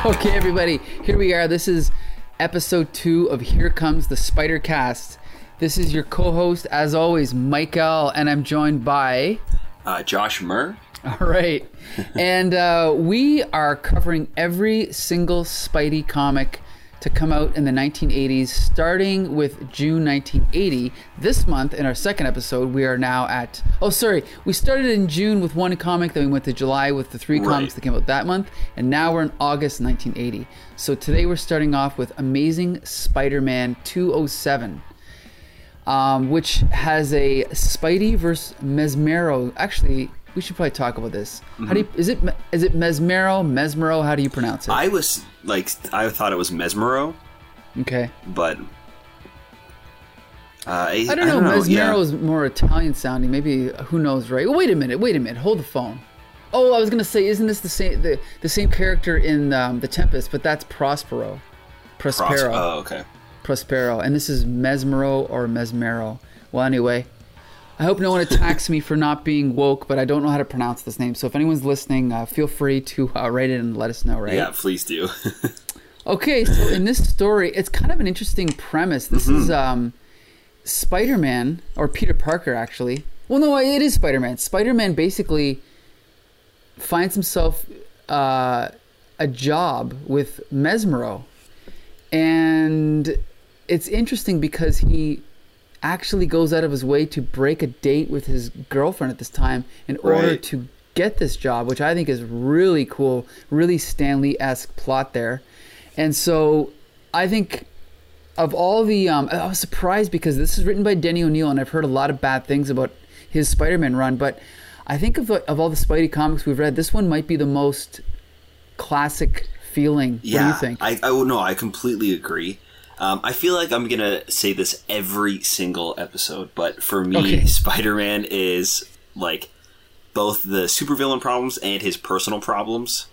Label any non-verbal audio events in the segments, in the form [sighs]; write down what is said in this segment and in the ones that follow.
[laughs] Okay, everybody, here we are. This is episode two of Here Comes the Spider Cast. This is your co host, as always, Michael, and I'm joined by. Uh, Josh Murr. All right. [laughs] and uh, we are covering every single Spidey comic to come out in the 1980s, starting with June 1980. This month, in our second episode, we are now at. Oh, sorry. We started in June with one comic, then we went to July with the three Right. comics that came out that month, and now we're in August 1980. So today we're starting off with Amazing Spider Man 207. Um, which has a Spidey versus Mesmero. Actually, we should probably talk about this. How do you, is it is it Mesmero? Mesmero? How do you pronounce it? I was like, I thought it was Mesmero, okay. but uh, I, I don't know. Mesmero yeah. is more Italian sounding. Maybe who knows, right? Wait a minute. Wait a minute. Hold the phone. Oh, I was gonna say, isn't this the same the, the same character in um, the Tempest? But that's Prospero. Prospero. Oh, okay. Prospero, and this is Mesmero or Mesmero. Well, anyway, I hope no one attacks me for not being woke, but I don't know how to pronounce this name. So if anyone's listening, uh, feel free to uh, write it and let us know. Right? Yeah, please do. [laughs] Okay, so in this story, it's kind of an interesting premise. This is um, Spider-Man or Peter Parker, actually. Well, no, it is Spider-Man. Spider-Man basically finds himself uh, a job with Mesmero, and it's interesting because he actually goes out of his way to break a date with his girlfriend at this time in order to get this job, which I think is really cool, really Stan Lee esque plot there. And so I think of all the, um, I was surprised because this is written by Denny O'Neil, and I've heard a lot of bad things about his Spider Man run, but I think of, of all the Spidey comics we've read, this one might be the most classic feeling. What do yeah, you think? I, I well, no, I completely agree. Um, I feel like I'm gonna say this every single episode, but for me, Okay. Spider-Man is like both the supervillain problems and his personal problems.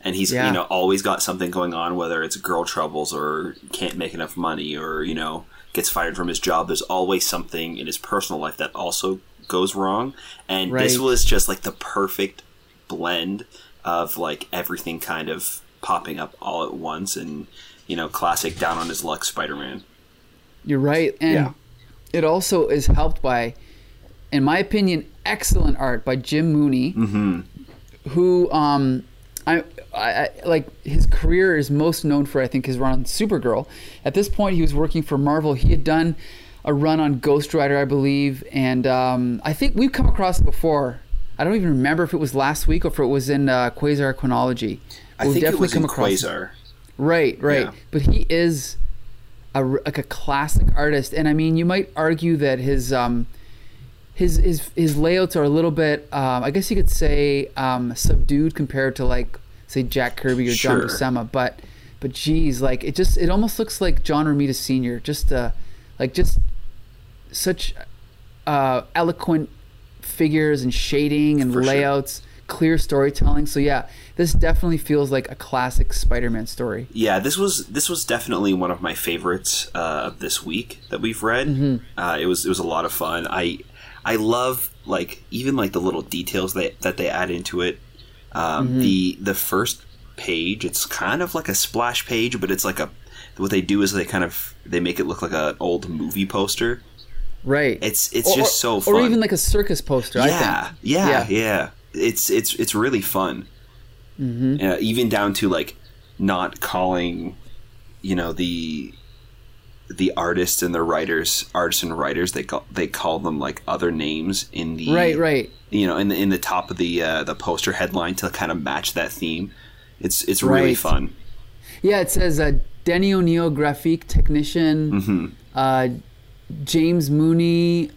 And he's Yeah. you know always got something going on, whether it's girl troubles or can't make enough money or you know gets fired from his job. There's always something in his personal life that also goes wrong. And this was just like the perfect blend of like everything kind of popping up all at once and you know classic down on his luck spider-man You're right, and Yeah. it also is helped by, in my opinion, excellent art by Jim Mooney, who um, I, I, like his career is most known for I think his run on Supergirl. At this point, he was working for Marvel. He had done a run on Ghost Rider, I believe, and um, I think we've come across it before. I don't even remember if it was last week or if it was in uh, Quasar Chronology. i We've think it was in it. Right, right. Yeah. But he is a like a classic artist, and I mean, you might argue that his um, his his his layouts are a little bit, um, I guess you could say, um, subdued compared to like say Jack Kirby or John Sure. Buscema. But but geez, like it just it almost looks like John Romita Sr. Just uh, like just such uh, eloquent figures and shading and For sure. layouts, clear storytelling. So yeah, this definitely feels like a classic Spider-Man story. yeah this was this was definitely one of my favorites uh, of this week that we've read Mm-hmm. uh, it was it was a lot of fun i i love like even like the little details that that they add into it um, Mm-hmm. the the first page it's kind of like a splash page but it's like a what they do is they kind of they make it look like an old movie poster Right. It's it's Or- just so fun. Or even like a circus poster. I yeah, yeah, yeah, It's it's it's really fun. Mm-hmm. Uh, even down to like not calling, you know the the artists and the writers, artists and writers. They call they call them like other names in the Right. Right. You know, in the in the top of the uh, the poster headline to kind of match that theme. It's it's really Right. fun. Yeah. It says uh, Denny O'Neil, graphic technician. Mm-hmm. Uh, James Mooney.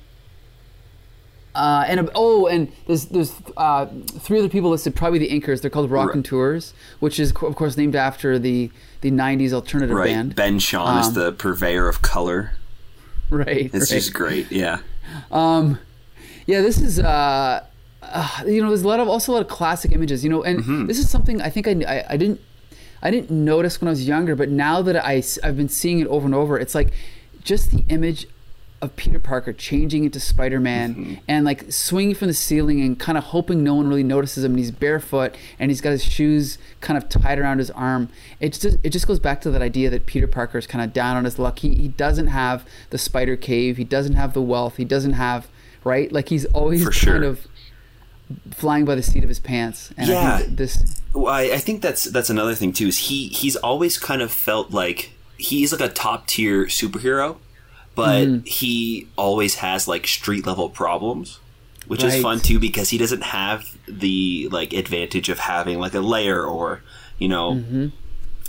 Uh, and oh, and there's there's uh, three other people listed. Probably the inkers. They're called Raconteurs, which is of course named after the the '90s alternative Right. band. Ben Sean is Um, the purveyor of color. Right. It's right. just great. Yeah. Um, Yeah, this is uh, uh, you know, there's a lot of also a lot of classic images, you know, and Mm-hmm. this is something I think I, I I didn't I didn't notice when I was younger, but now that I I've been seeing it over and over, it's like just the image of Peter Parker changing into Spider Man Mm-hmm. and like swinging from the ceiling and kind of hoping no one really notices him. And he's barefoot and he's got his shoes kind of tied around his arm. It just it just goes back to that idea that Peter Parker is kind of down on his luck. He he doesn't have the Spider Cave. He doesn't have the wealth. He doesn't have right. Like he's always For kind sure. of flying by the seat of his pants. And I Yeah. think this Well, I, I think that's that's another thing too. Is he he's always kind of felt like he's like a top tier superhero, but Mm-hmm. he always has like street level problems, which is fun too because he doesn't have the like advantage of having like a lair or you know Mm-hmm.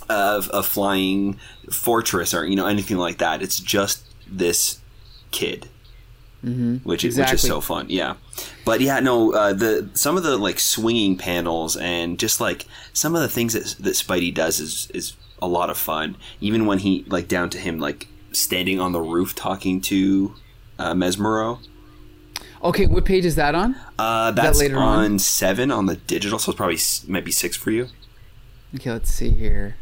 of a flying fortress or you know anything like that. It's just this kid. Which is which is so fun, yeah. But yeah, no, uh, the some of the like swinging panels and just like some of the things that that Spidey does is is a lot of fun. Even when he like down to him like standing on the roof talking to uh, Mesmero. okay. What page is that on? Uh, that's later on, on? seven on the digital, so it's probably might be six for you. Okay, let's see here.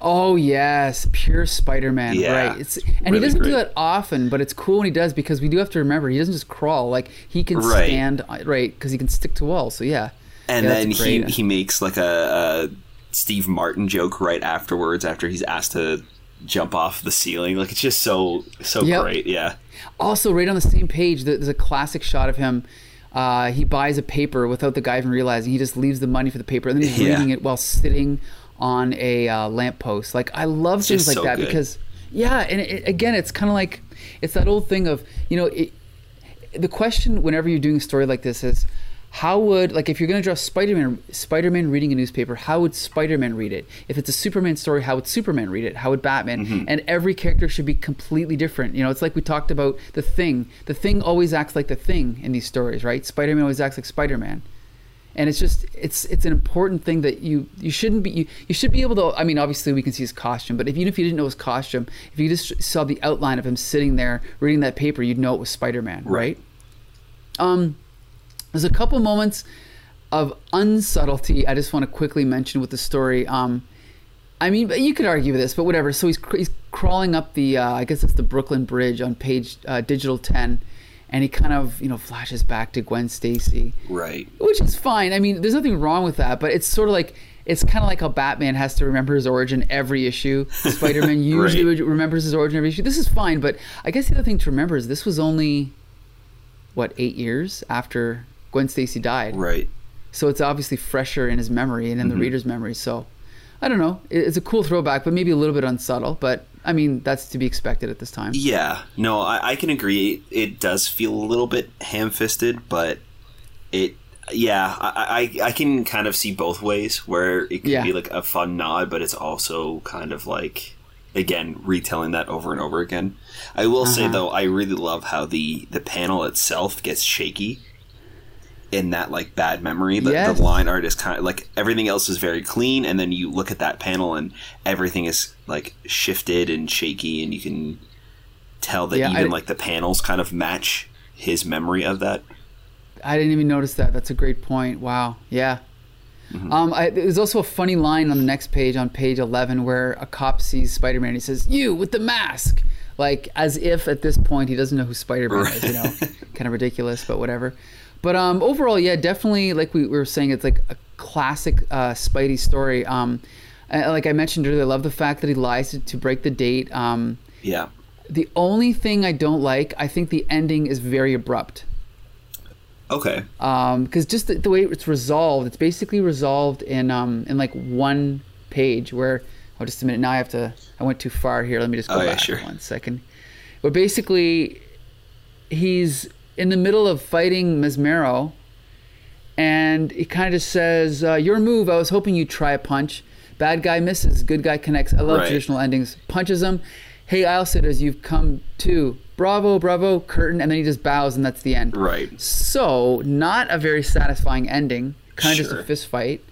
Oh yes, pure Spider-Man. Yeah, right. It's and he doesn't do that often, but it's cool when he does because we do have to remember he doesn't just crawl. Like he can Right. stand uh, right because he can stick to walls. So yeah. And Yeah, then he he makes like a, a Steve Martin joke right afterwards after he's asked to jump off the ceiling. Like it's just so so Yep. great. Yeah. Also, right on the same page, there's a classic shot of him. Uh, he buys a paper without the guy even realizing. He just leaves the money for the paper, and then he's [laughs] Yeah. reading it while sitting on a uh, lamppost. Like I love things like so that good. because, yeah, and it, again, it's kind of like it's that old thing of you know, it, the question whenever you're doing a story like this is. How would like if you're gonna draw Spider-Man Spider-Man reading a newspaper, how would Spider-Man read it? If it's a Superman story, how would Superman read it? How would Batman? Mm-hmm. And every character should be completely different. You know, it's like we talked about the thing. The thing always acts like the thing in these stories, right? Spider-Man always acts like Spider-Man. And it's just it's it's an important thing that you you shouldn't be you, you should be able to I mean obviously we can see his costume, but if even if you didn't know his costume, if you just saw the outline of him sitting there reading that paper, you'd know it was Spider-Man, right? Um there's a couple moments of unsubtlety I just want to quickly mention with the story. Um, I mean, you could argue with this, but whatever. So he's, he's crawling up the, uh, I guess it's the Brooklyn Bridge on page uh, digital 10, and he kind of, you know, flashes back to Gwen Stacy, Right. which is fine. I mean, there's nothing wrong with that, but it's sort of like, it's kind of like how Batman has to remember his origin every issue. [laughs] Spider-Man usually Right. remembers his origin every issue. This is fine, but I guess the other thing to remember is this was only, what, eight years after Gwen Stacy died. Right. So it's obviously fresher in his memory and in Mm-hmm. the reader's memory. So I don't know. It's a cool throwback, but maybe a little bit unsubtle. But I mean, that's to be expected at this time. Yeah, no, I, I can agree. It, does feel a little bit ham-fisted, but it, yeah, I, I, I can kind of see both ways where it could Yeah. be like a fun nod, but it's also kind of like, again, retelling that over and over again. I will say Uh-huh. though, I really love how the the panel itself gets shaky in that like bad memory. The, Yes. the line art is kind of like everything else is very clean, and then you look at that panel and everything is like shifted and shaky, and you can tell that Yeah, even I- like the panels kind of match his memory of that. I didn't even notice that. That's a great point. Wow. Yeah. Mm-hmm. Um, I, there's also a funny line on the next page, on page 11, where a cop sees Spider-Man. and He says, "You with the mask," like as if at this point he doesn't know who Spider-Man is. You know, kind of ridiculous, but whatever. But um, overall, yeah, definitely, like we, we were saying, it's like a classic uh, Spidey story. Um, like I mentioned earlier, I love the fact that he lies to, to break the date. Um, Yeah, the only thing I don't like, I think the ending is very abrupt. okay, because just the, the way it's resolved, it's basically resolved in um in like one page. Where oh, just a minute. Now I have to. I went too far here. Let me just go Oh, yeah, back sure. one second. But basically, he's in the middle of fighting Mesmero, and he kind of just says, uh, "Your move. I was hoping you'd try a punch. Bad guy misses. Good guy connects. I love Right. traditional endings. Punches him. Hey, Islesiders, you've come too. Bravo, bravo, curtain, and then he just bows, and that's the end. right, So, not a very satisfying ending. Kind of just a fist fight.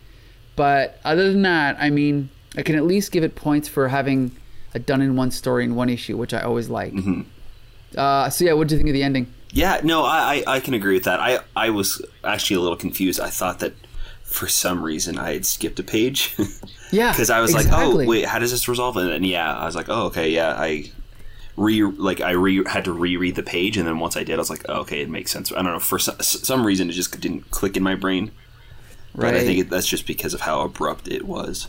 But other than that, I mean, I can at least give it points for having a done in one story in one issue, which I always like. Mm-hmm. Uh, so, yeah, what do you think of the ending? Yeah. No, I, I I can agree with that. I I was actually a little confused. I thought that for some reason I had skipped a page. Yeah. [laughs] because I was exactly. like, oh wait, how does this resolve? And then yeah, I was like, oh okay, yeah, I re like I re had to reread the page, and then once I did, I was like, oh, okay, it makes sense. I don't know for some, some reason it just didn't click in my brain. Right. But I think it, that's just because of how abrupt it was.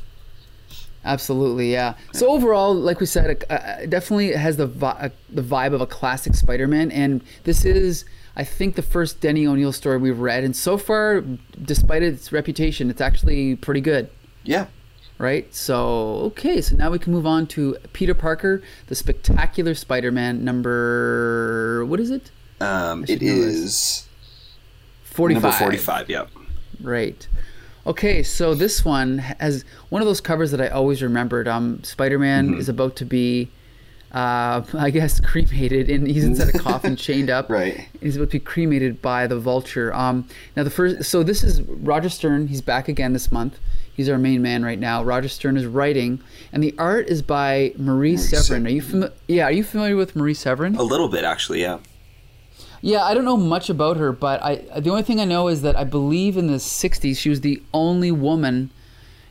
Absolutely, yeah. So overall, like we said, it, uh, definitely has the vi- uh, the vibe of a classic Spider-Man, and this is, I think, the first Denny O'Neil story we've read, and so far, despite its reputation, it's actually pretty good. Yeah. Right. So okay, so now we can move on to Peter Parker, the Spectacular Spider-Man number. What is it? Um, it is forty-five. Number forty-five. Yep. Right. Okay, so this one has one of those covers that I always remembered. Um, Spider-Man mm-hmm. is about to be, uh, [laughs] I guess, cremated, and he's inside a [laughs] coffin, chained up. Right. He's about to be cremated by the Vulture. Um, now the first, so this is Roger Stern. He's back again this month. He's our main man right now. Roger Stern is writing, and the art is by Marie, Marie Severin. Are you familiar? Yeah, are you familiar with Marie Severin? A little bit, actually. Yeah. Yeah, I don't know much about her, but I the only thing I know is that I believe in the '60s she was the only woman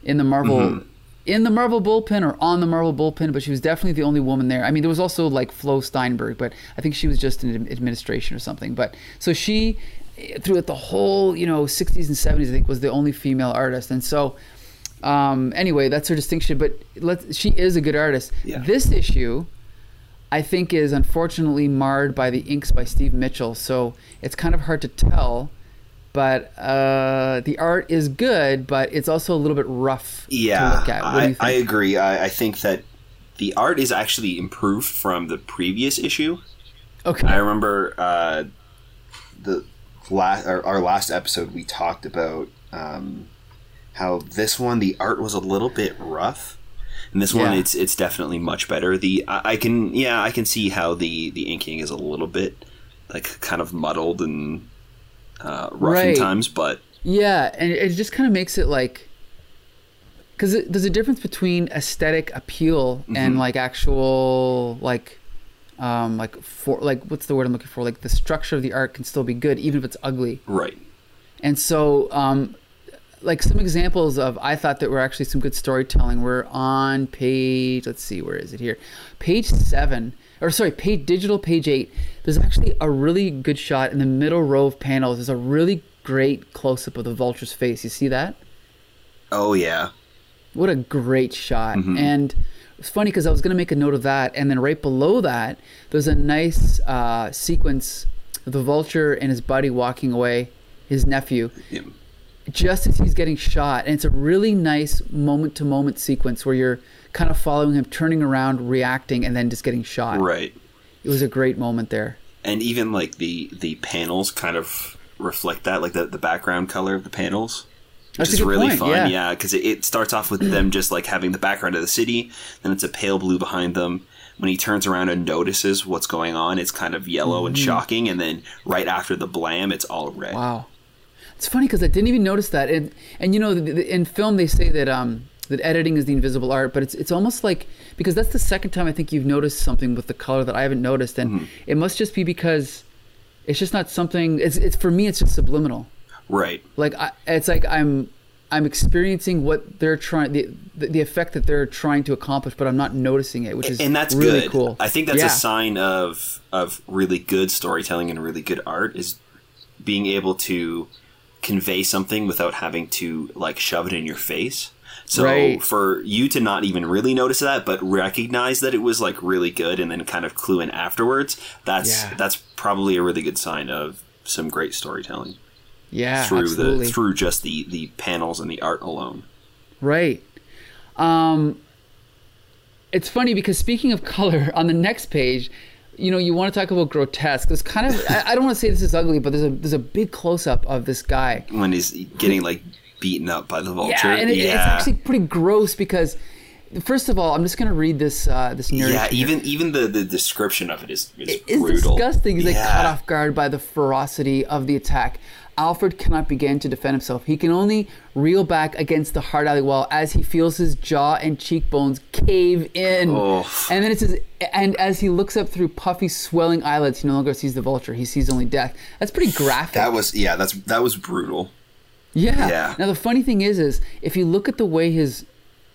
in the Marvel mm-hmm. in the Marvel bullpen or on the Marvel bullpen, but she was definitely the only woman there. I mean, there was also like Flo Steinberg, but I think she was just in administration or something. But so she throughout the whole you know 60s and 70s, I think was the only female artist, and so. Um, anyway, that's her distinction, but she is a good artist. Yeah. This issue, I think is unfortunately marred by the inks by Steve Mitchell. So it's kind of hard to tell. But uh, the art is good, but it's also a little bit rough yeah, to look at. I, I, agree. I, I, think that the art is actually improved from the previous issue. Okay. I remember uh, the last our, our, last episode we talked about um, how this one the art was a little bit rough in this one, it's it's definitely much better. The I, I, can yeah I can see how the the inking is a little bit like kind of muddled and uh, rough right. in times, but yeah, and it just kind of makes it like because there's a difference between aesthetic appeal mm-hmm. and like actual like um like for like what's the word I'm looking for like the structure of the art can still be good even if it's ugly right and so um like some examples of I thought that were actually some good storytelling were on page let's see where is it here? Page seven or sorry page digital page eight. There's actually a really good shot in the middle row of panels. There's a really great close-up of the vulture's face. You see that? Oh yeah. What a great shot. Mm-hmm. and it's funny because I was going to make a note of that and then right below that there's a nice uh, sequence of the vulture and his buddy walking away his nephew. Yeah just as he's getting shot. And it's a really nice moment to moment sequence where you're kind of following him, turning around, reacting, and then just getting shot. Right. It was a great moment there. And even like the the panels kind of reflect that, like the, the background color of the panels. Which That's is really point. fun, yeah, because yeah, it, it starts off with them just like having the background of the city, then it's a pale blue behind them. When he turns around and notices what's going on, it's kind of yellow mm-hmm. and shocking, and then right after the blam, it's all red. Wow. It's funny because I didn't even notice that. And and you know, the, the, in film they say that um, that editing is the invisible art, but it's it's almost like because that's the second time I think you've noticed something with the color that I haven't noticed, and mm-hmm. it must just be because it's just not something. It's it's for me, it's just subliminal. Right. Like I, it's like I'm I'm experiencing what they're trying the, the, the effect that they're trying to accomplish, but I'm not noticing it, which is and that's really good. cool. I think that's yeah. a sign of of really good storytelling and really good art is being able to convey something without having to like shove it in your face. So right. for you to not even really notice that, but recognize that it was like really good, and then kind of clue in afterwards, that's yeah. that's probably a really good sign of some great storytelling. Yeah, through absolutely. the through just the the panels and the art alone. Right. Um, it's funny because speaking of [laughs] color, on the next page, you know, you want to talk about grotesque. There's kind of I, I don't want to say this is ugly, but there's a there's a big close up of this guy when he's getting like beaten up by the vulture. Yeah, and it, yeah. it's actually pretty gross because first of all, I'm just gonna read this uh, this narrative. Yeah, even even the, the description of it is, is it, it's brutal. disgusting. He's yeah. like caught off guard by the ferocity of the attack. Alfred cannot begin to defend himself. He can only reel back against the hard alley wall as he feels his jaw and cheekbones cave in. Oh. And then it says, and as he looks up through puffy, swelling eyelids, he no longer sees the vulture. He sees only death. That's pretty graphic. That was yeah. That's that was brutal. Yeah. Yeah. Now the funny thing is, is if you look at the way his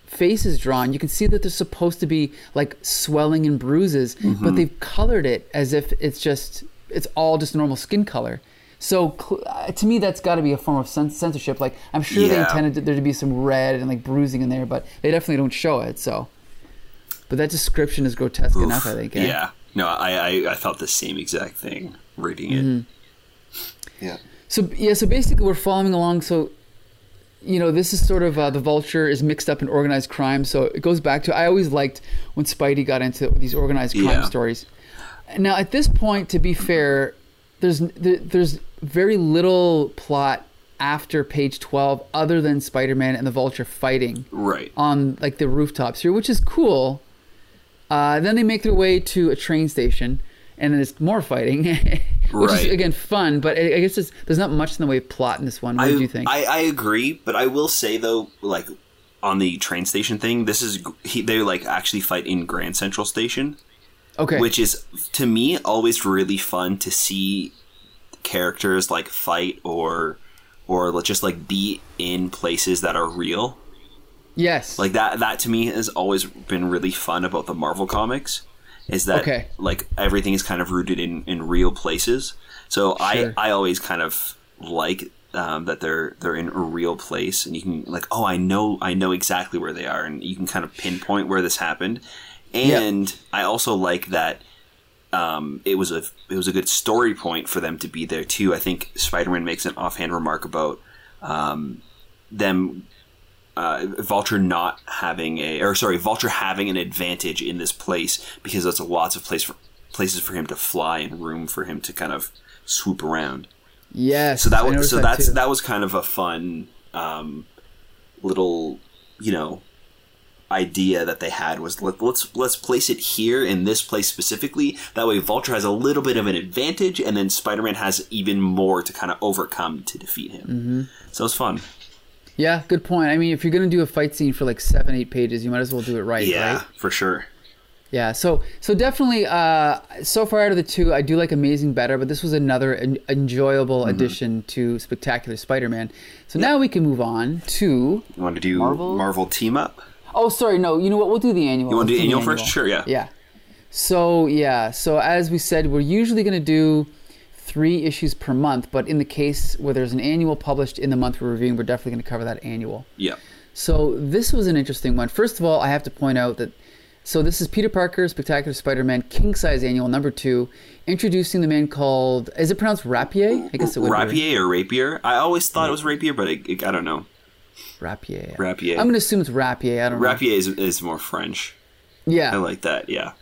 face is drawn, you can see that they're supposed to be like swelling and bruises, Mm-hmm. but they've colored it as if it's just it's all just normal skin color. So uh, to me, that's got to be a form of cens- censorship. Like I'm sure they intended there to be some red and like bruising in there, but they definitely don't show it. So, but that description is grotesque enough, I think. eh? Yeah. No, I, I I felt the same exact thing reading it. Mm-hmm. Yeah. So yeah, so basically we're following along. So, you know, this is sort of uh, the Vulture is mixed up in organized crime. So it goes back to I always liked when Spidey got into these organized crime Yeah. stories. Now at this point, to be fair, there's there, there's very little plot after page twelve other than Spider-Man and the Vulture fighting Right. on like the rooftops here, which is cool. Uh, then they make their way to a train station, and then it's more fighting, [laughs] which is again fun. But I I guess it's, there's not much in the way of plot in this one. What I, did you think? I, I agree, but I will say though, like on the train station thing, this is he, they like actually fight in Grand Central Station, okay, which is to me always really fun to see characters like fight or or let's just like be in places that are real. yes, Like that that to me has always been really fun about the Marvel comics is that Okay. like everything is kind of rooted in in real places. So Sure. I I always kind of like um, that they're they're in a real place and you can like oh I know I know exactly where they are and you can kind of pinpoint where this happened. And I also like that um, it was a it was a good story point for them to be there too. I think Spider-Man makes an offhand remark about um, them uh, Vulture not having a or sorry Vulture having an advantage in this place because there's lots of place for, places for him to fly and room for him to kind of swoop around. yes. So that was so that's too. that was kind of a fun um, little you know idea that they had was let, let's let's place it here in this place specifically that way vulture has a little bit of an advantage and then spider-man has even more to kind of overcome to defeat him Mm-hmm. so it's fun Yeah, good point. I mean, if you're gonna do a fight scene for like seven, eight pages, you might as well do it right. yeah right? for sure Yeah, so so definitely, uh, so far out of the two, I do like Amazing better, but this was another en- enjoyable Mm-hmm. addition to Spectacular Spider-Man. So now we can move on to. you want to do Marvel? marvel, team up Oh, sorry, no. You know what? We'll do the annual. you want to do the annual first sure yeah Yeah. So yeah, so as we said, we're usually going to do three issues per month, but in the case where there's an annual published in the month we're reviewing, we're definitely going to cover that annual. yeah So this was an interesting one. First of all, I have to point out that so this is Peter Parker, Spectacular Spider-Man, King Size Annual number two, introducing the man called is it pronounced Rapier? I guess it would be rapier or rapier i always thought it was rapier but it, it- i don't know Rapier. Rapier. I'm gonna assume it's Rapier. I don't know. rapier is, is more french Yeah. i like that yeah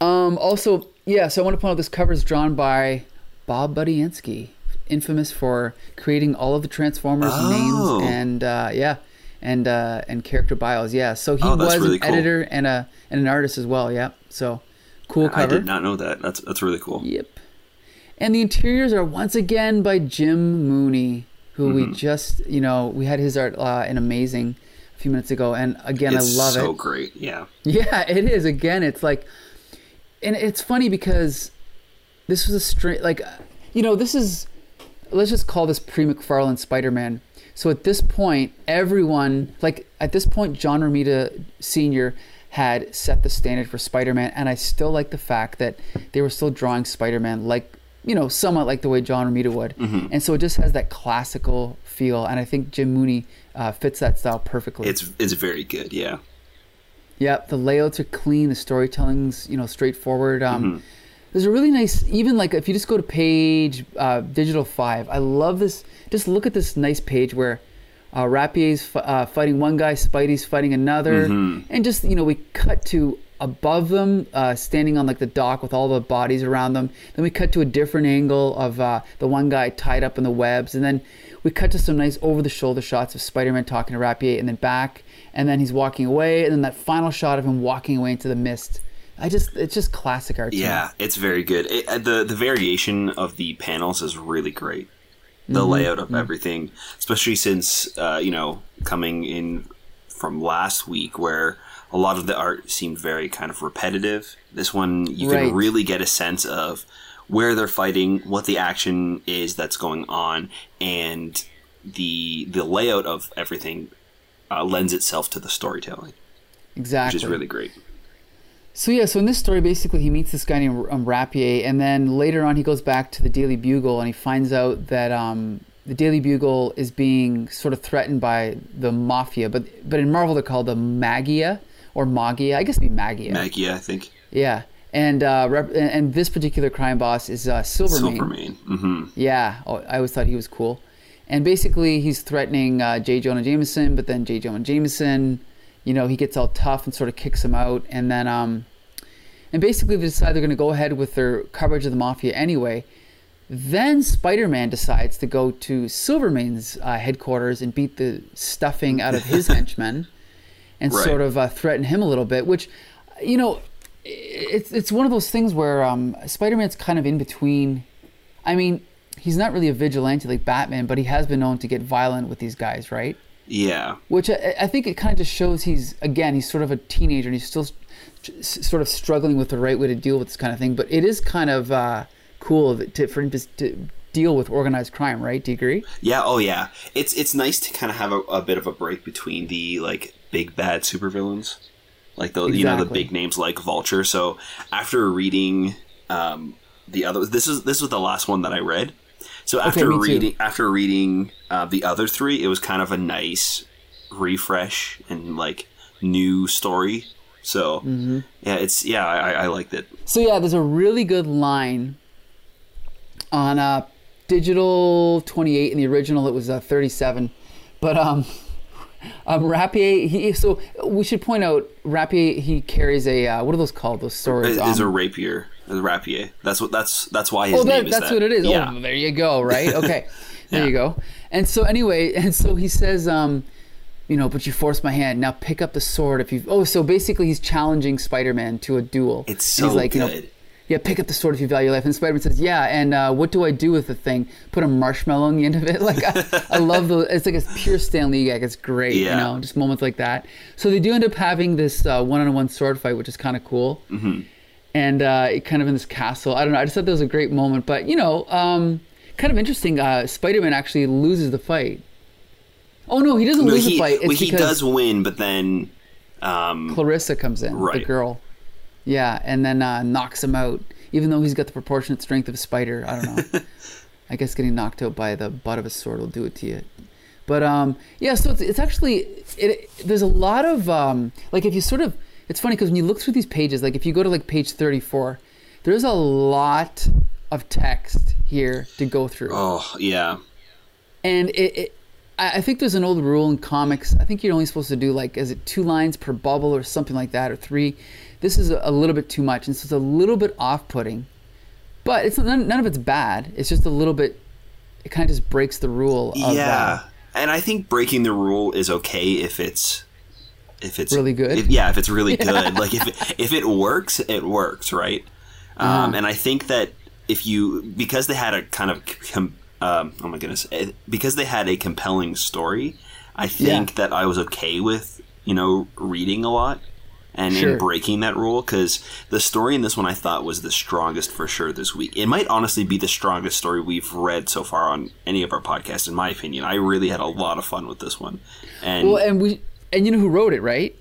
Um. Also, yeah. So I want to point out this cover is drawn by Bob Budiansky, infamous for creating all of the Transformers Oh. names and uh, yeah, and uh, and character bios. Yeah. So he Oh, was really an cool. editor and a and an artist as well. Yeah. So cool i did not know that that's that's really cool Yep. And the interiors are once again by Jim Mooney, who we Mm-hmm. just, you know, we had his art uh, in Amazing a few minutes ago. And again, it's I love so it. So great yeah [laughs] Yeah, it is. Again, it's like, and it's funny because this was a straight, like, you know, this is, let's just call this pre McFarlane Spider Man. So at this point, everyone, like, at this point, John Romita Sr. had set the standard for Spider Man. And I still like the fact that they were still drawing Spider Man like, you know, somewhat like the way John Romita would. And so it just has that classical feel. And I think Jim Mooney uh, fits that style perfectly. it's it's very good yeah Yep, the layouts are clean. The storytelling's you know straightforward. Um, There's a really nice, even like if you just go to page uh, digital five. I love this. Just look at this nice page where uh, Rapier's f- uh, fighting one guy, Spidey's fighting another, and just you know we cut to above them, uh, standing on like the dock with all the bodies around them. Then we cut to a different angle of uh, the one guy tied up in the webs, and then we cut to some nice over-the-shoulder shots of Spider-Man talking to Rapier, and then back, and then he's walking away, and then that final shot of him walking away into the mist. I just, it's just classic art. Yeah, it's very good. It, uh, the the variation of the panels is really great. The Mm-hmm. layout of everything, especially since uh, you know coming in from last week, where a lot of the art seemed very kind of repetitive. This one, you Right. can really get a sense of where they're fighting, what the action is that's going on, and the the layout of everything uh, lends itself to the storytelling. exactly. which is really great. So yeah, so in this story, basically, he meets this guy named um, Rapier, and then later on, he goes back to the Daily Bugle, and he finds out that um, the Daily Bugle is being sort of threatened by the mafia, but but in Marvel they're called the Maggia or Maggia. I guess it'd be Maggia. Maggia, I think. yeah, and uh, rep- and- this particular crime boss is uh, Silvermane. Silvermane. hmm Yeah, oh, I always thought he was cool. And basically, he's threatening uh, J. Jonah Jameson, but then J. Jonah Jameson, you know, he gets all tough and sort of kicks him out. And then, um, and basically, they decide they're going to go ahead with their coverage of the mafia anyway. Then Spider Man decides to go to Silvermane's uh, headquarters and beat the stuffing out of his [laughs] henchmen and Right. sort of uh, threaten him a little bit, which, you know, it's, it's one of those things where um, Spider Man's kind of in between. I mean, he's not really a vigilante like Batman, but he has been known to get violent with these guys, right? Yeah. Which I, I think it kind of just shows he's again he's sort of a teenager and he's still sort of struggling with the right way to deal with this kind of thing. But it is kind of uh, cool to, for him to, to deal with organized crime, right? Do you agree? Yeah, oh yeah. It's it's nice to kind of have a, a bit of a break between the like big bad supervillains, like the you know the big names like Vulture. So after reading um, the other, this is this was the last one that I read. So after too. reading after reading uh, the other three, it was kind of a nice refresh and like new story. So Mm-hmm. yeah, it's yeah, I, I- I liked it. So yeah, there's a really good line on uh, digital 28. In the original, it was uh, 37. But um, um, Rapier, he so we should point out Rapier. He carries a uh, what are those called? Those swords. Is, is a Um, rapier, a rapier. That's what that's that's why his Oh, name that, is that's that. what it is. Yeah. Oh, there you go. Right. [laughs] Okay. there Yeah. you go. And so anyway, [laughs] and so he says, um, you know, but you forced my hand. Now pick up the sword if you. Oh, so basically he's challenging Spider-Man to a duel. It's so he's You know, good. Yeah, pick up the sword if you value life. And Spider-Man says, yeah. And uh, what do I do with the thing? Put a marshmallow on the end of it. [laughs] Like I, I love the. It's like a pure Stan Lee gag. It's great. yeah. You know, just moments like that. So they do end up having this uh, one-on-one sword fight, which is kind of cool. Mm-hmm. And uh, it kind of in this castle. I don't know. I just thought that was a great moment. But you know, um, kind of interesting. Uh, Spider-Man actually loses the fight. Oh no, he doesn't No, lose he, the fight. It's well, he does win, but then um, Clarissa comes in, the Right. girl. Yeah, and then uh, knocks him out, even though he's got the proportionate strength of a spider. I don't know. [laughs] I guess getting knocked out by the butt of a sword will do it to you. But um, yeah, so it's, it's actually it, there's a lot of um, like if you sort of it's funny because when you look through these pages, like if you go to like page 34, there's a lot of text here to go through oh yeah, and it, it I I think there's an old rule in comics. I think you're only supposed to do like is it two lines per bubble or something like that, or three. This is a, little bit too much, and so it's a little bit off-putting. But it's none, none of it's bad. It's just a little bit. It kind of just breaks the rule. Of, yeah. uh, and I think breaking the rule is okay if it's if it's Really good? if- yeah, if it's really [laughs] good. Like if it, if it works, it works, right? Uh-huh. Um, and I think that if you because they had a kind of com, um, oh my goodness, eh, because they had a compelling story, I think Yeah. that I was okay with you know reading a lot and Sure. in breaking that rule because the story in this one I thought was the strongest for sure this week. It might honestly be the strongest story we've read so far on any of our podcasts, in my opinion. I really had a lot of fun with this one, and well, and we and you know who wrote it, right?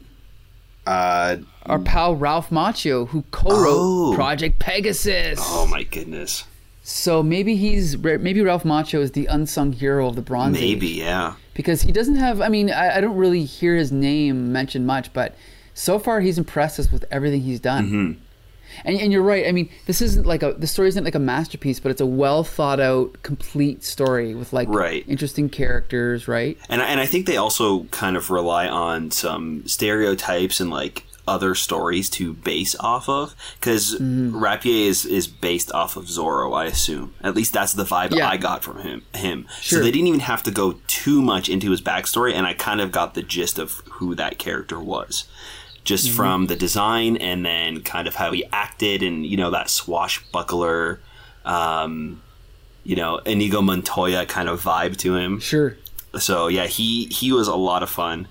uh, Our pal Ralph Macchio, who co-wrote Oh. Project Pegasus. oh my goodness, So maybe he's maybe Ralph Macchio is the unsung hero of the Bronze Age. maybe yeah. because he doesn't have. I mean, I, I don't really hear his name mentioned much, but so far he's impressed us with everything he's done. Mm-hmm. And, and you're right. I mean, this isn't like a the story isn't like a masterpiece, but it's a well thought out, complete story with like Right. interesting characters, right? And I- and I think they also kind of rely on some stereotypes and like other stories to base off of because Mm-hmm. Rapier is is based off of Zorro, I assume. At least that's the vibe Yeah. I got from him. Him. Sure. So they didn't even have to go too much into his backstory, and I kind of got the gist of who that character was. Just Mm-hmm. from the design and then kind of how he acted and you know that swashbuckler um, you know, Inigo Montoya kind of vibe to him Sure. so yeah, he he was a lot of fun.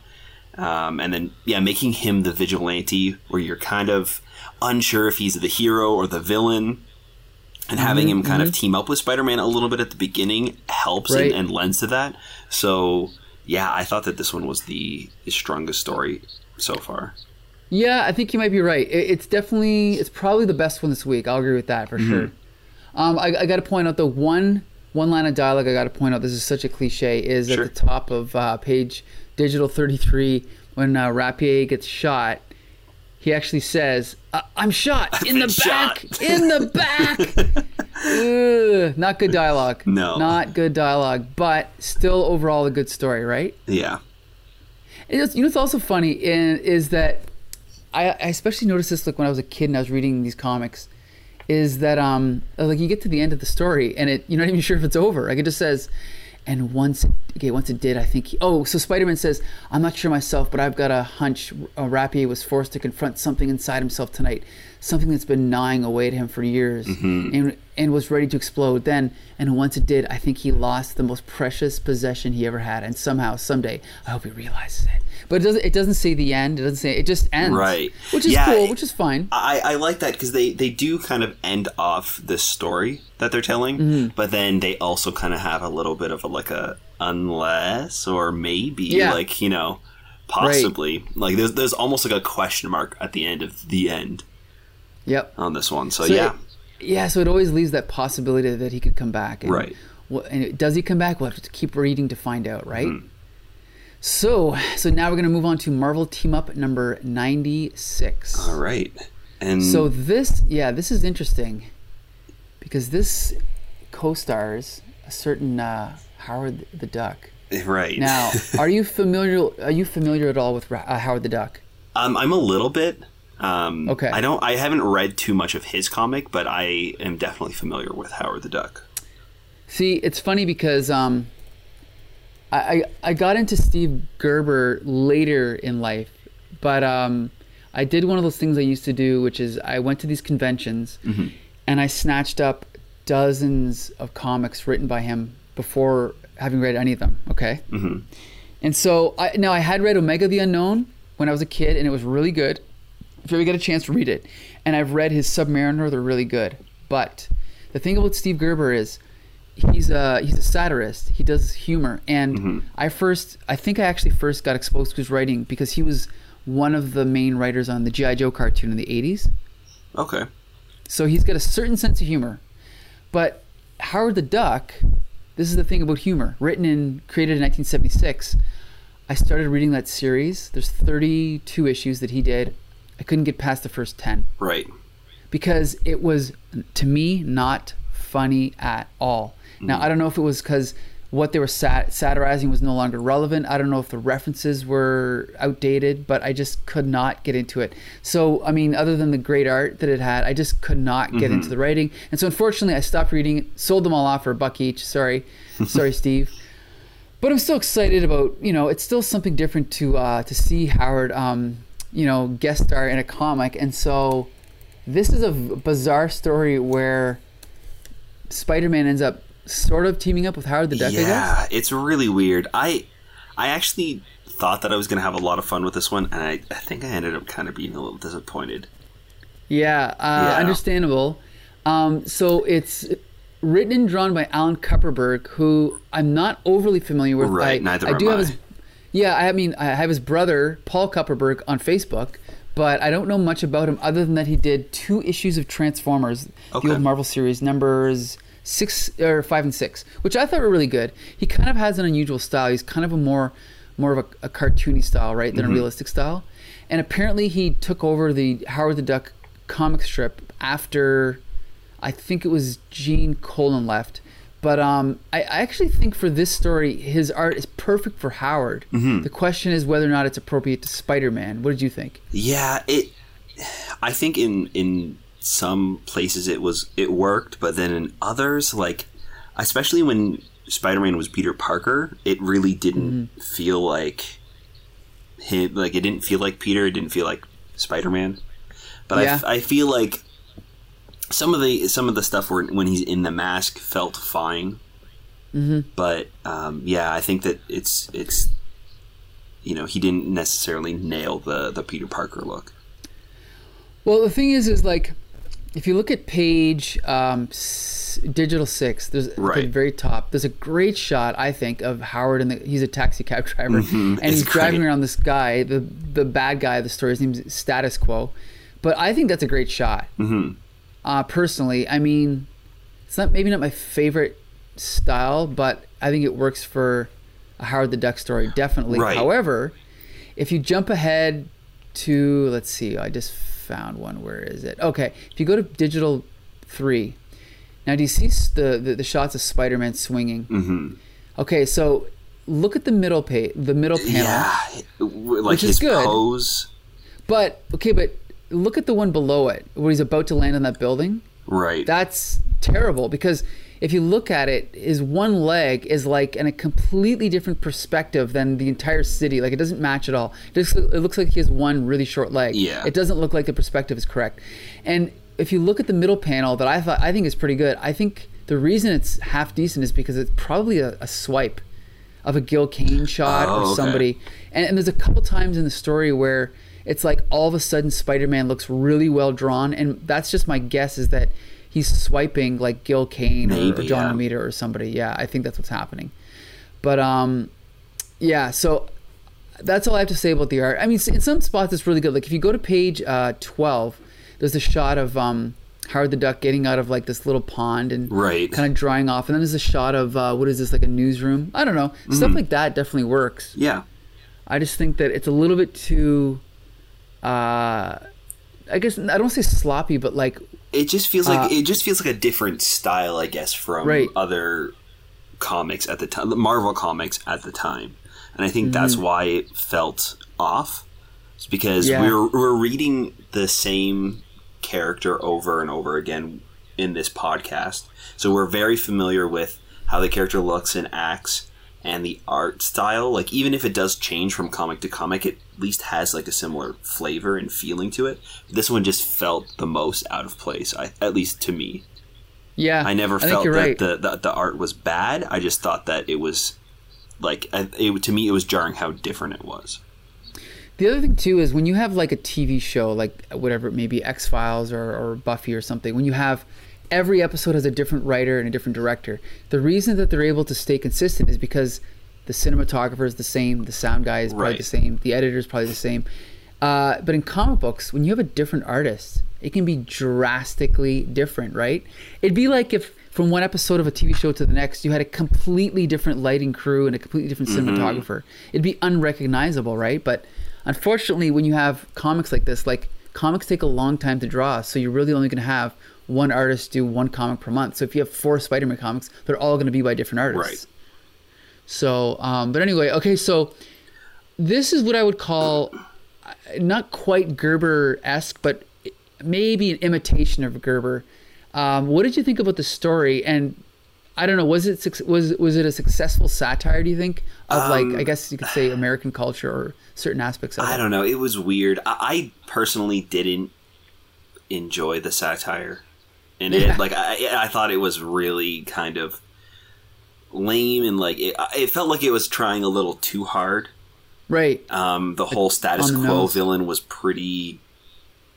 Um, and then yeah, making him the vigilante, where you're kind of unsure if he's the hero or the villain, and having him kind of team up with Spider-Man a little bit at the beginning helps Right. and, and lends to that. So yeah, I thought that this one was the, the strongest story so far. Yeah, I think you might be right. It, it's definitely, it's probably the best one this week. I'll agree with that for sure. Um, I, I got to point out the one one line of dialogue. I got to point out. This is such a cliche. Is Sure. at the top of uh, page digital thirty three when uh, Rapier gets shot. He actually says, "I- "I'm shot in the back, shot." in the [laughs] back." Ugh, not good dialogue. No. not good dialogue, but still overall a good story, right? Yeah. It's, you know what's also funny in, is that I, I especially noticed this like when I was a kid and I was reading these comics, is that um like you get to the end of the story and it you're not even sure if it's over. Like it just says, and once okay once it did I think he, oh so Spider-Man says I'm not sure myself but I've got a hunch uh, was forced to confront something inside himself tonight, something that's been gnawing away at him for years and and was ready to explode. Then and once it did I think he lost the most precious possession he ever had and somehow someday I hope he realizes it. But it doesn't it doesn't say the end. It doesn't say it just ends. Right. Which is Yeah, cool. Which is fine. I, I like that because they, they do kind of end off this story that they're telling, Mm-hmm. but then they also kind of have a little bit of a like a unless or maybe Yeah. like you know possibly like there's there's almost like a question mark at the end of the end Yep. on this one. So, So yeah, it- yeah, so it always leaves that possibility that he could come back. And Right. and does he come back? We'll have to keep reading to find out, right? Mm-hmm. So, so now we're going to move on to Marvel Team Up number 96. all right, and So this, yeah, this is interesting because this co-stars a certain uh, Howard the Duck. right Now, [laughs] are you familiar? Are you familiar at all with uh, Howard the Duck? Um, I'm a little bit. Um, Okay. I don't. I haven't read too much of his comic, but I am definitely familiar with Howard the Duck. See, it's funny because um, I, I got into Steve Gerber later in life, but um, I did one of those things I used to do, which is I went to these conventions and I snatched up dozens of comics written by him before having read any of them. Okay. Mm-hmm. And so I now I had read Omega the Unknown when I was a kid, and it was really good. If you ever get a chance to read it, and I've read his Submariner, they're really good. But the thing about Steve Gerber is he's a he's a satirist. He does humor, and mm-hmm. I first I think I actually first got exposed to his writing because he was one of the main writers on the GI Joe cartoon in the '80s. Okay. So he's got a certain sense of humor. But Howard the Duck, this is the thing about humor, written and created in 1976. I started reading that series. There's 32 issues that he did. I couldn't get past the first 10 Right. because it was to me not funny at all. Now I don't know if it was because what they were sat- satirizing was no longer relevant. I don't know if the references were outdated, but I just could not get into it. So I mean, other than the great art that it had, I just could not get into the writing, and so unfortunately, I stopped reading. Sold them all off for a buck each. Sorry, [laughs] sorry, Steve. But I'm still excited about you know it's still something different to uh, to see Howard um, you know guest star in a comic, and so this is a bizarre story where Spider-Man ends up sort of teaming up with Howard the Duck. I guess. Yeah, it's really weird. I I actually thought that I was going to have a lot of fun with this one, and I, I think I ended up kind of being a little disappointed. Yeah, uh, Yeah. understandable. Um, so it's written and drawn by Alan Kupperberg, who I'm not overly familiar with. Right, I, neither I am do have I. his. Yeah, I mean, I have his brother Paul Kupperberg on Facebook, but I don't know much about him other than that he did two issues of Transformers, Okay. the old Marvel series, numbers six or five and six, which I thought were really good. He kind of has an unusual style. He's kind of a more more of a, a cartoony style, right, than a realistic style. And apparently, he took over the Howard the Duck comic strip after I think it was Gene Colan left. But um, I, I actually think for this story, his art is perfect for Howard. The question is whether or not it's appropriate to Spider-Man. What did you think? Yeah, it. I think in in some places it was it worked, but then in others, like especially when Spider-Man was Peter Parker, it really didn't feel like him. Like it didn't feel like Peter. It didn't feel like Spider-Man. But I Yeah. I I, feel like some of the some of the stuff where, when he's in the mask felt fine. Mm-hmm. But um, yeah, I think that it's it's you know he didn't necessarily nail the the Peter Parker look. Well, the thing is, is like if you look at page um, digital six, there's at the very top. There's a great shot, I think, of Howard and the, he's a taxi cab [laughs] driver, and Mm-hmm. It's he's driving around this guy, the the bad guy of the story. His name's Status Quo, but I think that's a great shot. Mm-hmm. Uh, personally, I mean, it's not maybe not my favorite style, but I think it works for a Howard the Duck story, definitely. Right. However, if you jump ahead to let's see, I just found one. Where is it? Okay, if you go to digital three, now do you see the the, the shots of Spider-Man swinging? Mm-hmm. Okay, so look at the middle page, the middle panel. Yeah, like Which is good. pose. But okay, but look at the one below it, where he's about to land on that building. Right. That's terrible because if you look at it, his one leg is like in a completely different perspective than the entire city. Like it doesn't match at all. It, just, it looks like he has one really short leg. Yeah. It doesn't look like the perspective is correct. And if you look at the middle panel that I thought I think is pretty good, I think the reason it's half decent is because it's probably a, a swipe of a Gil Kane shot Oh, or okay. somebody. And, and there's a couple times in the story where it's like all of a sudden Spider-Man looks really well drawn, and that's just my guess is that he's swiping like Gil Kane or, or John yeah. Romita or somebody. Yeah, I think that's what's happening. But um, yeah. So that's all I have to say about the art. I mean, in some spots it's really good. Like if you go to page uh, twelve, there's a shot of um, Howard the Duck getting out of like this little pond and Right. kind of drying off, and then there's a shot of uh, what is this like a newsroom? I don't know. Mm-hmm. Stuff like that definitely works. yeah. I just think that it's a little bit too. Uh, I guess I don't say sloppy, but like It just feels like Uh, it just feels like a different style, I guess, from Right. other comics at the time, the Marvel comics at the time, and I think that's Mm-hmm. why it felt off. It's because Yeah. we're we're reading the same character over and over again in this podcast, so we're very familiar with how the character looks and acts and the art style. Like even if it does change from comic to comic, it at least has like a similar flavor and feeling to it. This one just felt the most out of place, I, at least to me. yeah, I never think felt that right. the, the the art was bad. I just thought that it was like it, to me it was jarring how different it was. The other thing too is when you have like a TV show, like whatever it may be, X Files or, or Buffy or something, when you have every episode has a different writer and a different director. The reason that they're able to stay consistent is because the cinematographer is the same, the sound guy is probably Right. the same, the editor is probably the same. Uh, but in comic books, when you have a different artist, it can be drastically different, right? It'd be like if from one episode of a TV show to the next, you had a completely different lighting crew and a completely different cinematographer. It'd be unrecognizable, right? But unfortunately, when you have comics like this, like comics take a long time to draw, so you're really only going to have one artist do one comic per month. So if you have four Spider-Man comics, they're all going to be by different artists. Right. So, um, but anyway, okay, so this is what I would call uh, not quite Gerber esque, but maybe an imitation of Gerber. Um, what did you think about the story? And I don't know, was it was was it a successful satire? Do you think of like I guess you could say American culture or certain aspects of Um, I it? don't know. It was weird. I, I personally didn't enjoy the satire, and Yeah. it like I, I thought it was really kind of lame and like it, it felt like it was trying a little too hard. Right Um, the whole status the quo nose. villain was pretty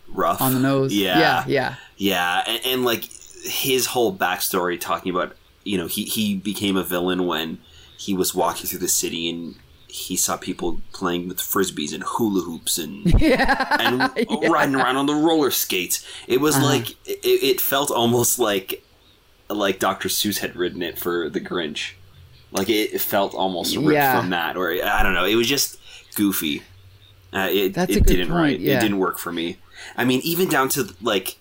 rough on the nose. Yeah, yeah, yeah. Yeah, and, and like his whole backstory talking about, you know, he, he became a villain when he was walking through the city and he saw people playing with frisbees and hula hoops and [laughs] and [laughs] riding around on the roller skates. It was Uh-huh. like it, it felt almost like like Dr. Seuss had written it for the Grinch. Like it, it felt almost ripped Yeah. from that, or I don't know. It was just goofy. Uh, it That's it a good didn't point, right. yeah. It didn't work for me. I mean, even down to like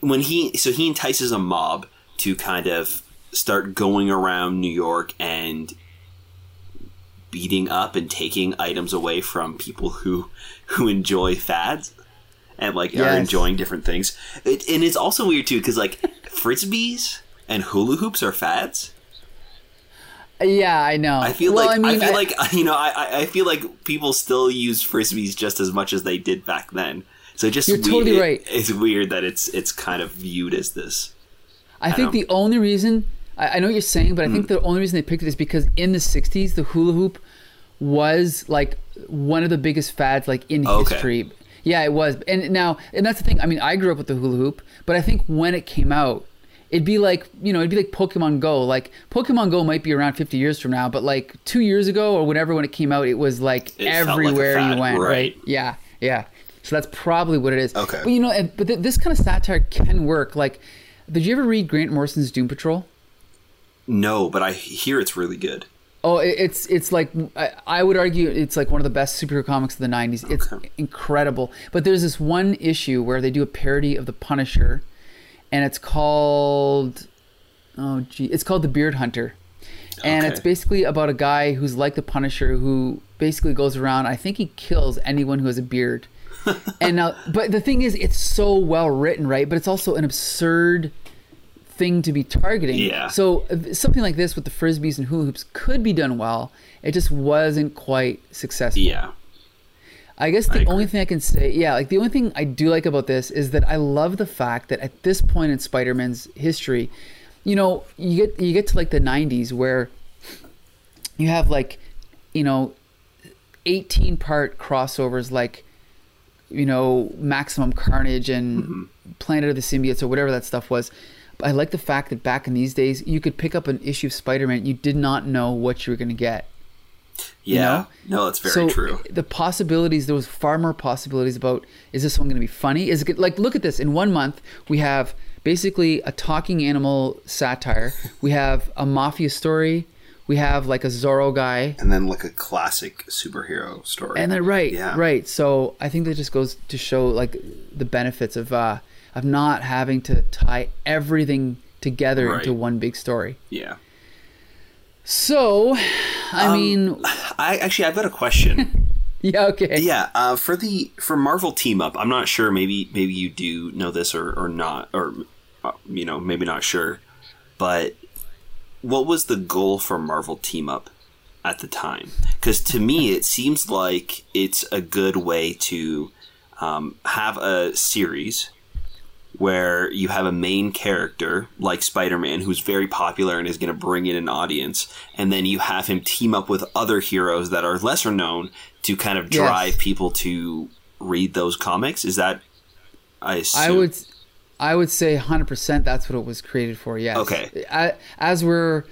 when he so he entices a mob to kind of start going around New York and beating up and taking items away from people who [laughs] who enjoy fads and like are enjoying different things. It, and it's also weird too because like [laughs] frisbees and hula hoops are fads. Yeah, I know. I feel well, like I, I, mean, feel like [laughs] you know I, I- I feel like people still use frisbees just as much as they did back then. So just You're we- totally it- right. It's weird that it's it's kind of viewed as this. I think know. the only reason I, I know what you're saying, but I Mm. think the only reason they picked it is because in the '60s, the hula hoop was like one of the biggest fads, like in Okay. history. Yeah, it was. And now, and that's the thing. I mean, I grew up with the hula hoop, but I think when it came out, it'd be like you know, it'd be like Pokemon Go. Like Pokemon Go might be around 50 years from now, but like two years ago or whatever when it came out, it was like It felt like everywhere fad, you went. right. Right. Yeah. Yeah. So that's probably what it is. Okay. But you know, but th- this kind of satire can work. Like, did you ever read Grant Morrison's Doom Patrol? No, but I hear it's really good. Oh, it's it's like I, I would argue it's like one of the best superhero comics of the '90s. It's incredible. But there's this one issue where they do a parody of the Punisher, and it's called oh gee, it's called the Beard Hunter, and Okay. it's basically about a guy who's like the Punisher who basically goes around. I think he kills anyone who has a beard. [laughs] and now, but the thing is, it's so well written, right? But it's also an absurd thing to be targeting. Yeah. So uh, something like this with the frisbees and hula hoops could be done well. It just wasn't quite successful. Yeah. I guess the I only thing I can say, yeah, like the only thing I do like about this is that I love the fact that at this point in Spider-Man's history, you know, you get you get to like the 90s where you have like, you know, 18 part crossovers like you know, Maximum Carnage and Mm-hmm. Planet of the Symbiotes or whatever that stuff was. I like the fact that back in these days, you could pick up an issue of Spider-Man, you did not know what you were going to get. Yeah. No, that's very so true. the possibilities, there was far more possibilities about is this one going to be funny? Is it like look at this? In one month, we have basically a talking animal satire. we have a mafia story. We have like a Zorro guy. And then like a classic superhero story. And then right, Yeah. right. So I think that just goes to show like the benefits of uh of not having to tie everything together Right. into one big story. Yeah. So, I Um, mean, I actually I've got a question. [laughs] yeah, okay. yeah, uh, for the for Marvel team up, I'm not sure. Maybe maybe you do know this or or not, or uh, you know maybe not sure. But what was the goal for Marvel team up at the time? Because to me, it seems like it's a good way to um, have a series where you have a main character like Spider-Man who's very popular and is going to bring in an audience and then you have him team up with other heroes that are lesser known to kind of Yes. drive people to read those comics is that I assume I would, I would say 100% that's what it was created for. Yes. Okay. A- As we're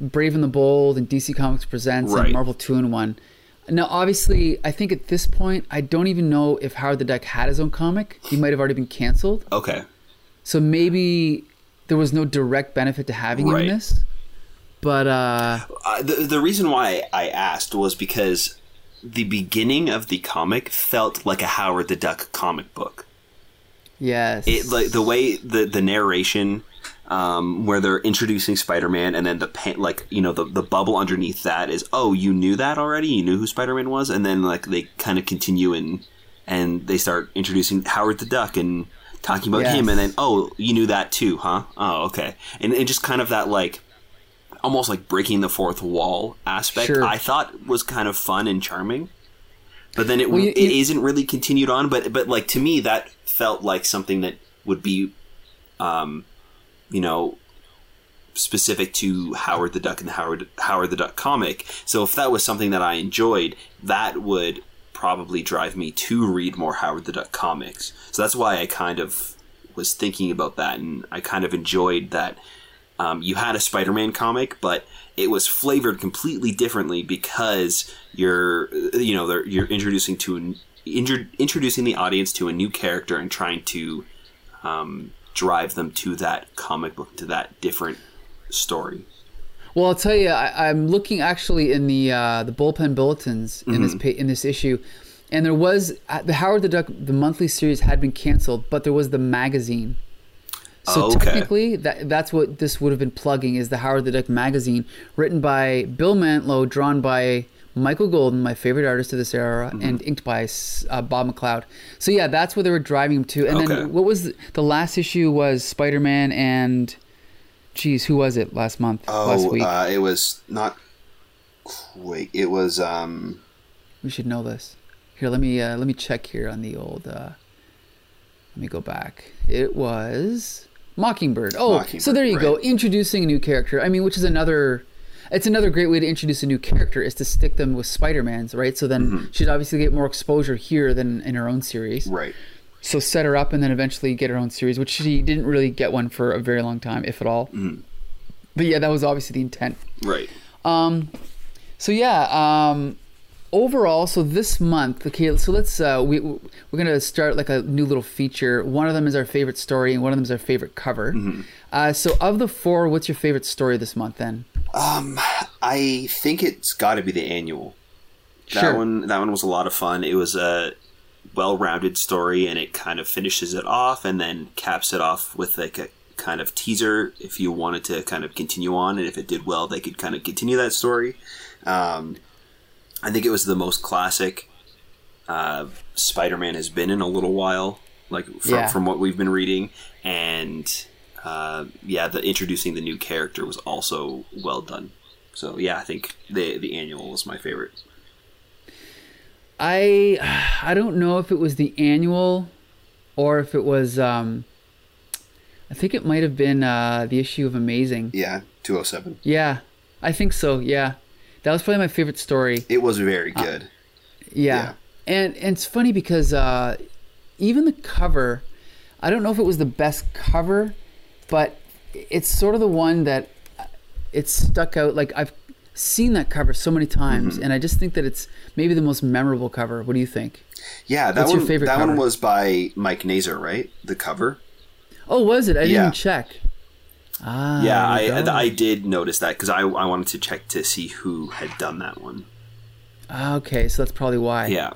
Brave and the Bold and DC Comics Presents Right. and Marvel Two in One. Now, obviously, I think at this point, I don't even know if Howard the Duck had his own comic. He might have already been canceled. okay So maybe there was no direct benefit to having him in this. But uh, uh, the, the reason why I asked was because the beginning of the comic felt like a Howard the Duck comic book yes, it like the way the the narration um, where they're introducing Spider-Man and then the pa- like you know the the bubble underneath that is oh you knew that already? You knew who Spider-Man was? And then like they kind of continue and and they start introducing Howard the Duck and talking about him and then oh you knew that too huh? Oh okay. And and just kind of that like almost like breaking the fourth wall aspect Sure. I thought was kind of fun and charming. But then it Well, you- it you- isn't really continued on but but like to me that felt like something that would be um you know specific to Howard the Duck and the Howard Howard the Duck comic. So if that was something that I enjoyed that would probably drive me to read more Howard the Duck comics. So that's why I kind of was thinking about that and I kind of enjoyed that um, you had a Spider-Man comic, but it was flavored completely differently because you're, you know, you're introducing to an, intro, introducing the audience to a new character and trying to um, drive them to that comic book, to that different story. Well, I'll tell you, I, I'm looking actually in the uh, the bullpen bulletins in Mm-hmm. this pa- in this issue, and there was uh, the Howard the Duck the monthly series had been canceled, but there was the magazine. So Oh, okay. technically, that that's what this would have been plugging is the Howard the Duck magazine, written by Bill Mantlo, drawn by Michael Golden, my favorite artist of this era, Mm-hmm. and inked by uh, Bob McLeod. So yeah, that's where they were driving him to. And Okay. then what was the, the last issue was Spider Man and, geez, who was it last month? last week. uh, it was not. Wait, it was. Um, We should know this. Here, let me uh, let me check here on the old. Uh, let me go back. It was Mockingbird. Oh, so there you go. Introducing a new character. I mean, which is another. It's another great way to introduce a new character is to stick them with Spider-Man's, right? So then Mm-hmm. she'd obviously get more exposure here than in her own series. Right. So set her up and then eventually get her own series, which she didn't really get one for a very long time, if at all. Mm-hmm. But yeah, that was obviously the intent. Right. Um, So yeah, um, overall, so this month, okay, so let's uh, we we're gonna start like a new little feature. One of them is our favorite story, and one of them is our favorite cover. Mm-hmm. Uh, so of the four, what's your favorite story this month? Then I think it's got to be the annual. That Sure. one. That one was a lot of fun. It was a well-rounded story, and it kind of finishes it off, and then caps it off with like a kind of teaser. If you wanted to kind of continue on, and if it did well, they could kind of continue that story. Um, I think it was the most classic uh, Spider-Man has been in a little while, like from, Yeah. from what we've been reading, and uh, yeah, the introducing the new character was also well done. So yeah, I think the the annual was my favorite. I I don't know if it was the annual, or if it was. Um, I think it might have been uh, the issue of Amazing. Yeah, two oh seven. Yeah, I think so. Yeah, that was probably my favorite story. It was very good. Yeah. Yeah. And and it's funny because uh, even the cover, I don't know if it was the best cover, but it's sort of the one that uh, it stuck out. Like I've seen that cover so many times, Mm-hmm. and I just think that it's maybe the most memorable cover. What do you think? yeah, that What's one. your favorite that cover? one was by Mike Nasser, right? The cover. Oh, was it? I didn't Yeah. check. Ah, yeah, I. I did notice that because I I wanted to check to see who had done that one. Ah, okay, so that's probably why. Yeah.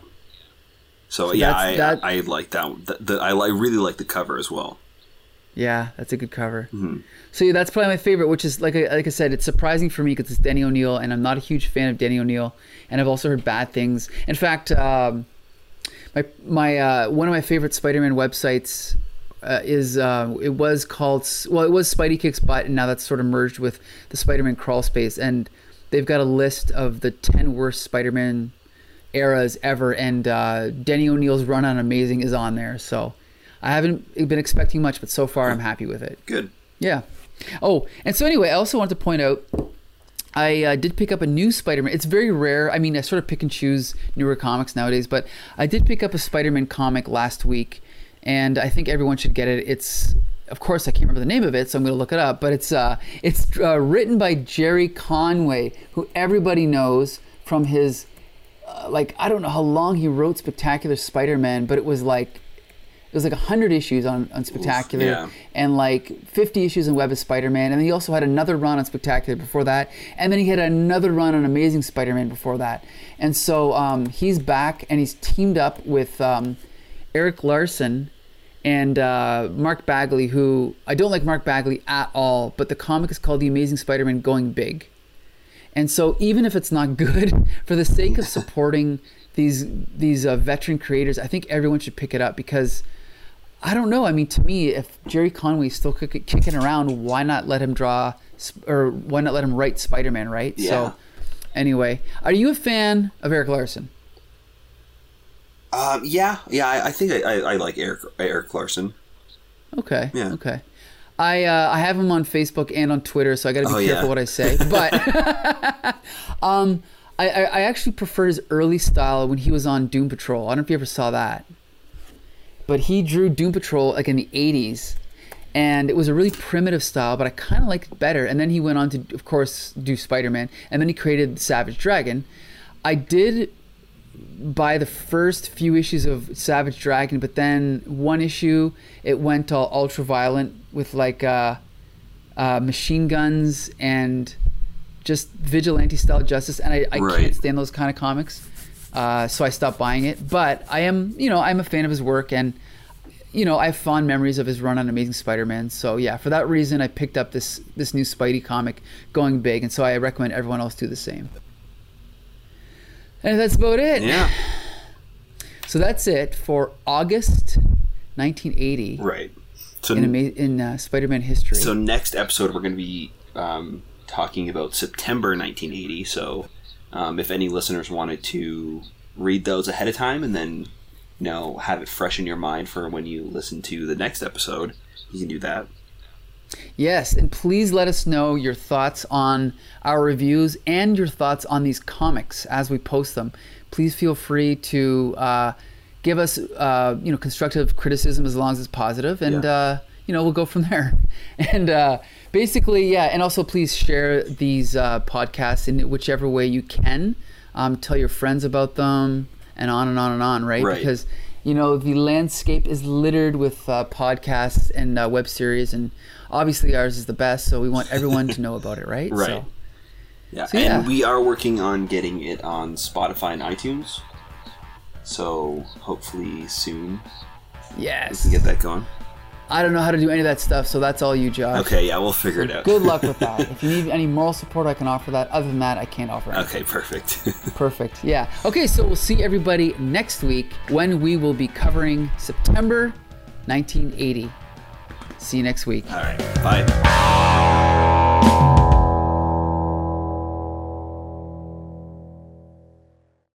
So, yeah, I that- I like that. one. The, the, I I really like the cover as well. Yeah, that's a good cover. Mm-hmm. So yeah, that's probably my favorite. Which is like I, like I said, it's surprising for me because it's Denny O'Neil, and I'm not a huge fan of Denny O'Neil, and I've also heard bad things. In fact, um, my my uh, one of my favorite Spider-Man websites uh, is uh, it was called well, it was Spidey Kicks Butt, and now that's sort of merged with the Spider-Man Crawl Space, and they've got a list of the ten worst Spider-Man eras ever, and uh, Denny O'Neil's run on Amazing is on there. So I haven't been expecting much, but so far I'm happy with it. Good. Yeah. Oh, and so anyway, I also wanted to point out I uh, did pick up a new Spider-Man. It's very rare. I mean, I sort of pick and choose newer comics nowadays, but I did pick up a Spider-Man comic last week, and I think everyone should get it. It's of course I can't remember the name of it, so I'm going to look it up. But it's uh, it's uh, written by Gerry Conway, who everybody knows from his uh, like I don't know how long he wrote Spectacular Spider-Man, but it was like was like 100 issues on, on Spectacular yeah. and like 50 issues in Web of Spider-Man. And then he also had another run on Spectacular before that. And then he had another run on Amazing Spider-Man before that. And so um, he's back and he's teamed up with um, Erik Larsen and uh, Mark Bagley, who I don't like Mark Bagley at all, but the comic is called The Amazing Spider-Man Going Big. And so even if it's not [laughs] good, for the sake of supporting [laughs] these these uh, veteran creators, I think everyone should pick it up because I don't know. I mean, to me, if Gerry Conway's still kick- kicking around, why not let him draw or why not let him write Spider-Man, right? Yeah. So anyway, are you a fan of Erik Larsen? Um, yeah, yeah. I, I think I, I, I like Erik Erik Larsen. Okay. Yeah. Okay. I uh, I have him on Facebook and on Twitter, so I got to be Oh, careful yeah. what I say. But [laughs] um, I I actually prefer his early style when he was on Doom Patrol. I don't know if you ever saw that, but he drew Doom Patrol like in the '80s, and it was a really primitive style, but I kind of liked it better. And then he went on to, of course, do Spider Man, and then he created Savage Dragon. I did buy the first few issues of Savage Dragon, but then one issue it went all ultra violent with like uh, uh, machine guns and just vigilante style justice, and I, I Right. can't stand those kind of comics. Uh, so I stopped buying it. But I am, you know, I'm a fan of his work, and you know, I have fond memories of his run on Amazing Spider-Man. So yeah, for that reason, I picked up this this new Spidey comic, going big, and so I recommend everyone else do the same. And that's about it. Yeah, [sighs] So that's it for August 1980 right. So in, ama- in uh, Spider-Man history. So next episode, we're going to be um, talking about September 1980. So um, if any listeners wanted to read those ahead of time and then you know have it fresh in your mind for when you listen to the next episode, you can do that. Yes, and please let us know your thoughts on our reviews and your thoughts on these comics as we post them. Please feel free to uh, give us, uh, you know, constructive criticism as long as it's positive, and Yeah. uh, you know we'll go from there. [laughs] And uh, basically, yeah, and also please share these uh, podcasts in whichever way you can. Um, tell your friends about them, and on and on and on, right? Right. Because you know the landscape is littered with uh, podcasts and uh, web series, and obviously ours is the best. So we want everyone to know about it, right? [laughs] Right. So, Yeah, So, and we are working on getting it on Spotify and iTunes. So hopefully soon yes. we can get that going. I don't know how to do any of that stuff, so that's all you, Josh. Okay, yeah, we'll figure it out. Good luck with [laughs] that. if you need any moral support, I can offer that. Other than that, I can't offer anything. okay, perfect. [laughs] Perfect. Yeah. Okay, so we'll see everybody next week when we will be covering September 1980. See you next week. All right, bye.